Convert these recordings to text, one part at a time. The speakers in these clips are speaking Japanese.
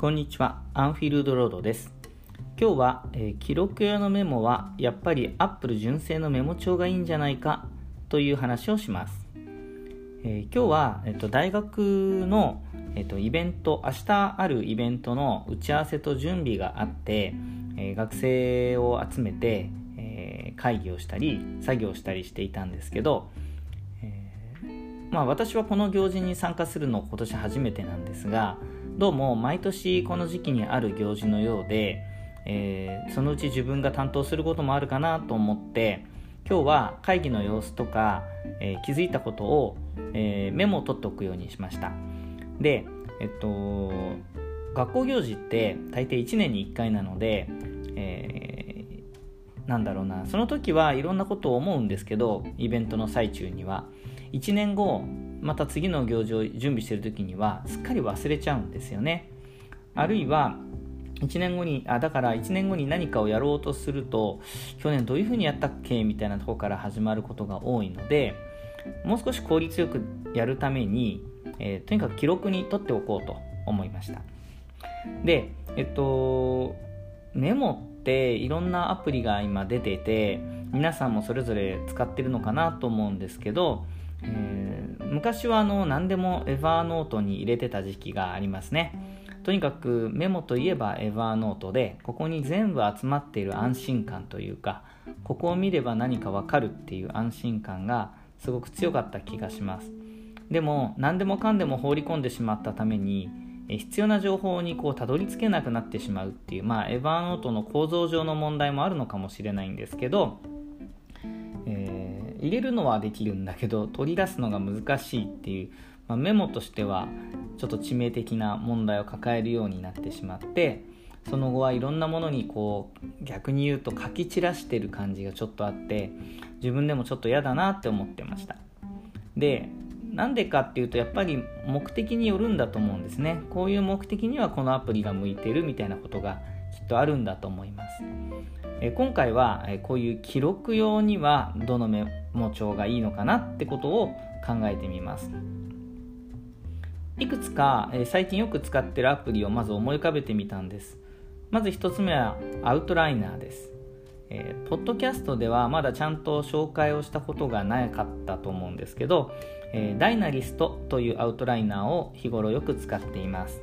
こんにちは、アンフィールドロードです。今日は、えー、記録用のメモはやっぱり Apple 純正のメモ帳がいいんじゃないかという話をします。えー、今日は、えーと、大学の、えーと、イベント、明日あるイベントの打ち合わせと準備があって、えー、学生を集めて、え会議をしたり作業したりしていたんですけど、えまあ、私はこの行事に参加するの今年初めてなんですがどうも毎年この時期にある行事のようで、えー、そのうち自分が担当することもあるかなと思って今日は会議の様子とか、えー、気づいたことを、えー、メモを取っておくようにしました。でえっと学校行事って大抵1年に1回なので、え、なんだろうな。その時はいろんなことを思うんですけどイベントの最中には。1年後また次の行事を準備してる時にはすっかり忘れちゃうんですよね。あるいは1年後にあだから1年後に何かをやろうとすると去年どういうふうにやったっけ？みたいなとこから始まることが多いのでもう少し効率よくやるために、えー、とにかく記録に取っておこうと思いました。でえっとメモっていろんなアプリが今出てて皆さんもそれぞれ使ってるのかなと思うんですけどえー、昔はあの何でもエヴァーノートに入れてた時期がありますね。とにかくメモといえばエヴァーノートでここに全部集まっている安心感というかここを見れば何かわかるっていう安心感がすごく強かった気がします。でも何でもかんでも放り込んでしまったために必要な情報にこうたどり着けなくなってしまうっていうまあエヴァーノートの構造上の問題もあるのかもしれないんですけどえ入れるのはできるんだけど取り出すのが難しいっていう、まあ、メモとしてはちょっと致命的な問題を抱えるようになってしまってその後はいろんなものにこう逆に言うと書き散らしてる感じがちょっとあって自分でもちょっと嫌だなって思ってました。でなんでかっていうとやっぱり目的によるんだと思うんですね。こういう目的にはこのアプリが向いてるみたいなことがきっとあるんだと思います。え今回は、こういう記録用にはどのメモ帳がいいのかなってことを考えてみます。いくつか、最近よく使ってるアプリをまず思い浮かべてみたんです。まず1つ目はアウトライナーです。えー、ポッドキャストではまだちゃんと紹介をしたことがなかったと思うんですけど、えー、ダイナリストというアウトライナーを日頃よく使っています。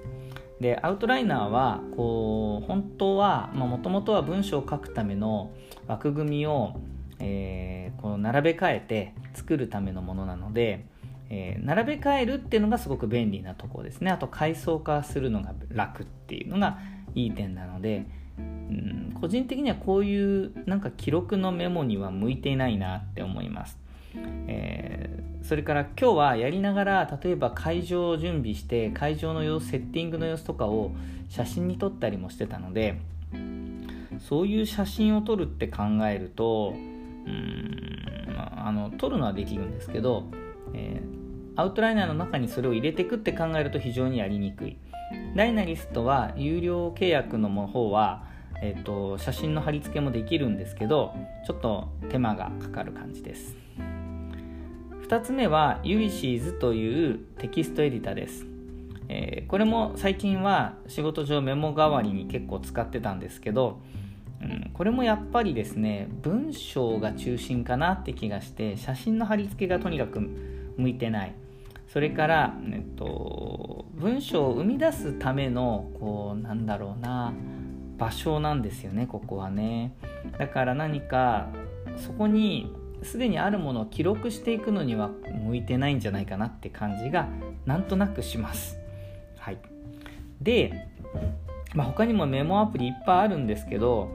でアウトライナーはこう本当はもともとは文章を書くための枠組みを、えー、こう並べ替えて作るためのものなので、えー、並べ替えるっていうのがすごく便利なところですねあと階層化するのが楽っていうのがいい点なので、うん、個人的にはこういうなんか記録のメモには向いていないなって思いますえー、それから今日はやりながら例えば会場を準備して会場の様子セッティングの様子とかを写真に撮ったりもしてたのでそういう写真を撮るって考えるとうんあの撮るのはできるんですけど、えー、アウトライナーの中にそれを入れていくって考えると非常にやりにくいダイナリストは有料契約の方はえーと写真の貼り付けもできるんですけどちょっと手間がかかる感じです。2つ目はユリシーズというテキストエディターです、えー、これも最近は仕事上メモ代わりに結構使ってたんですけど、うん、これもやっぱりですね文章が中心かなって気がして写真の貼り付けがとにかく向いてない。それから、えっと、文章を生み出すためのこうなんだろうな場所なんですよねここはね。だから何かそこにすでにあるものを記録していくのには向いてないんじゃないかなって感じがなんとなくします。はい、で、まあ、他にもメモアプリいっぱいあるんですけど、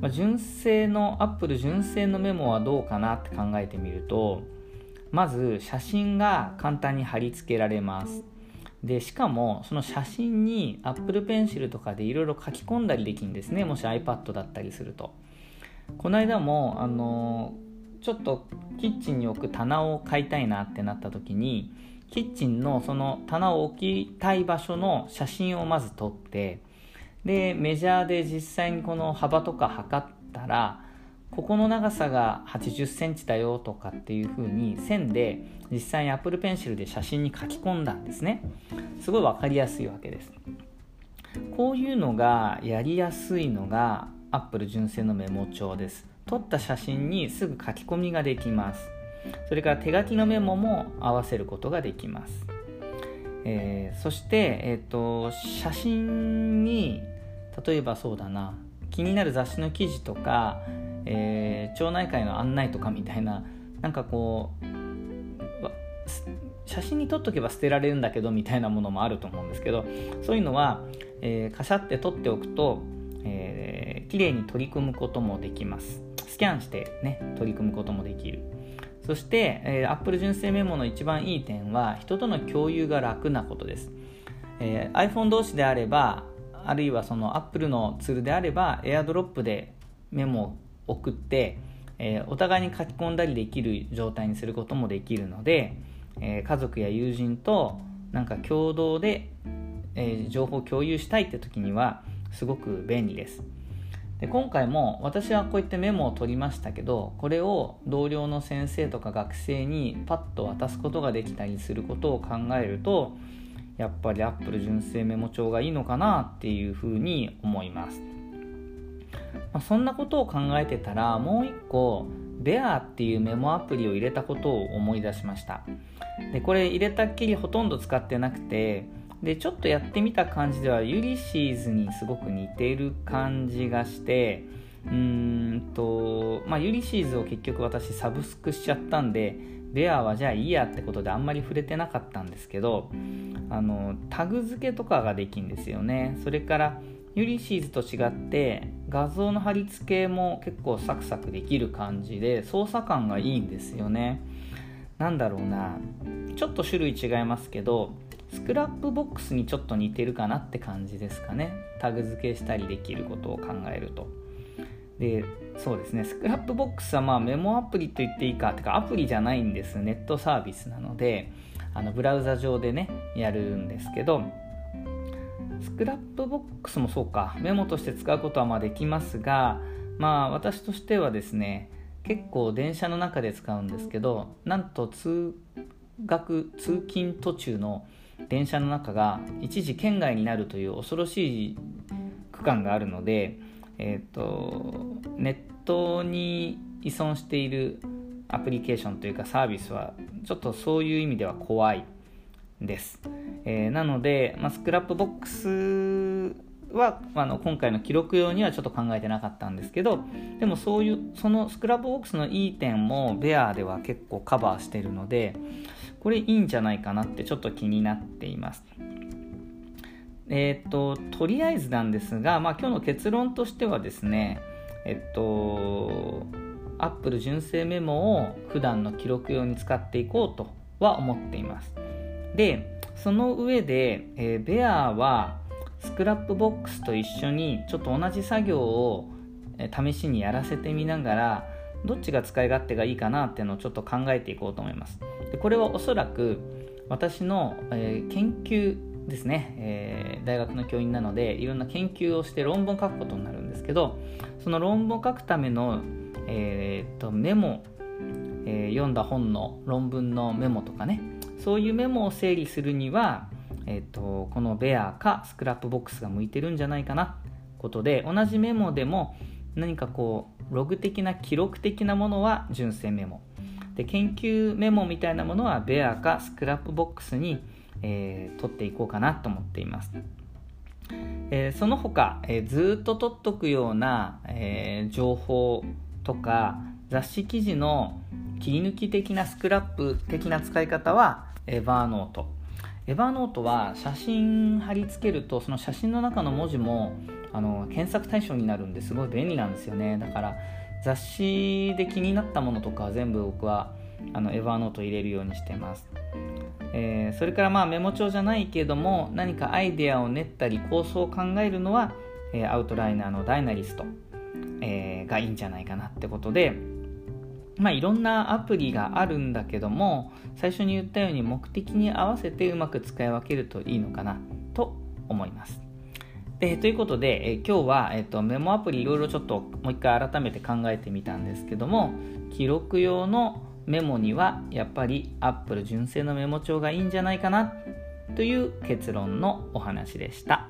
まあ、純正の Apple 純正のメモはどうかなって考えてみるとまず写真が簡単に貼り付けられます。でしかもその写真に Apple Pencil とかでいろいろ書き込んだりできるんですねもし iPad だったりするとこの間もあのちょっとキッチンに置く棚を買いたいなってなった時にキッチンのその棚を置きたい場所の写真をまず撮ってでメジャーで実際にこの幅とか測ったらここの長さが8 0センチだよとかっていう風に線で実際に Apple Pencil で写真に書き込んだんですね。すごい分かりやすいわけです。こういうのがやりやすいのが Apple 純正のメモ帳です。撮った写真にすぐ書き込みができます。それから手書きのメモも合わせることができます、えー、そして、えーと、写真に例えばそうだな気になる雑誌の記事とか、えー、町内会の案内とかみたいななんかこう写真に撮っとけば捨てられるんだけどみたいなものもあると思うんですけどそういうのは、えー、カシャって撮っておくと、えー、綺麗に取り組むこともできます。スキャンしてね取り組むこともできる。そして、えー、Apple 純正メモの一番いい点は人との共有が楽なことです、えー、iPhone 同士であればあるいはその Apple のツールであれば AirDrop でメモを送って、えー、お互いに書き込んだりできる状態にすることもできるので、え、家族や友人となんか共同で、え、情報を共有したいって時にはすごく便利です。で今回も私はこういってメモを取りましたけどこれを同僚の先生とか学生にパッと渡すことができたりすることを考えるとやっぱり Apple 純正メモ帳がいいのかなっていうふうに思います、まあ、そんなことを考えてたらもう一個 Bear っていうメモアプリを入れたことを思い出しました。でこれ入れたっきりほとんど使ってなくてでちょっとやってみた感じではユリシーズにすごく似てる感じがしてうーんとまあユリシーズを結局私サブスクしちゃったんでベアはじゃあいいやってことであんまり触れてなかったんですけどあのタグ付けとかができるんですよね。それからUlysses と違って画像の貼り付けも結構サクサクできる感じで操作感がいいんですよね。なんだろうな。ちょっと種類違いますけど Scrapboxにちょっと似てるかなって感じですかね。タグ付けしたりできることを考えると。でそうですね。スクラップボックスはまあメモアプリと言っていいかてかアプリじゃないんです。ネットサービスなのであのブラウザ上でねやるんですけどスクラップボックスもそうか。メモとして使うことはまあできますがまあ私としてはですね結構電車の中で使うんですけどなんと通学通勤途中の電車の中が一時圏外になるという恐ろしい区間があるので、えーと、ネットに依存しているアプリケーションというかサービスはちょっとそういう意味では怖いです、えー、なので、まあ、スクラップボックスはあの今回の記録用にはちょっと考えてなかったんですけどでもそういうその Scrapboxのいい点も Bearでは結構カバーしてるのでこれいいんじゃないかなってちょっと気になっています。えっ、と、とりあえずなんですが、まあ、今日の結論としてはですね、えっと、Apple 純正メモを普段の記録用に使っていこうとは思っています。で、その上で、えー、ベアはスクラップボックスと一緒にちょっと同じ作業を試しにやらせてみながらどっちが使い勝手がいいかなっていうのをちょっと考えていこうと思います。でこれはおそらく私の、えー、研究ですね、えー、大学の教員なのでいろんな研究をして論文を書くことになるんですけどその論文を書くための、えー、とメモ、えー、読んだ本の論文のメモとかねそういうメモを整理するには、えーと、このベアかスクラップボックスが向いてるんじゃないかなことで同じメモでも何かこうログ的な記録的なものは純正メモ。で研究メモみたいなものはベアかスクラップボックスに、えー、取っていこうかなと思っています、えー、その他、えー、ずっと取っとくような、えー、情報とか雑誌記事の切り抜き的なスクラップ的な使い方はエヴァーノート。エヴァーノートは写真貼り付けるとその写真の中の文字もあの検索対象になるんですごい便利なんですよね。だから雑誌で気になったものとか全部僕はあのエヴァーノート入れるようにしてます、えー、それからまあメモ帳じゃないけども何かアイデアを練ったり構想を考えるのは、えー、アウトライナーのダイナリスト、えー、がいいんじゃないかなってことでまあ、いろんなアプリがあるんだけども最初に言ったように目的に合わせてうまく使い分けるといいのかなと思います。でということで、え今日は、えっと、メモアプリいろいろちょっともう一回改めて考えてみたんですけども記録用のメモにはやっぱり Apple 純正のメモ帳がいいんじゃないかなという結論のお話でした。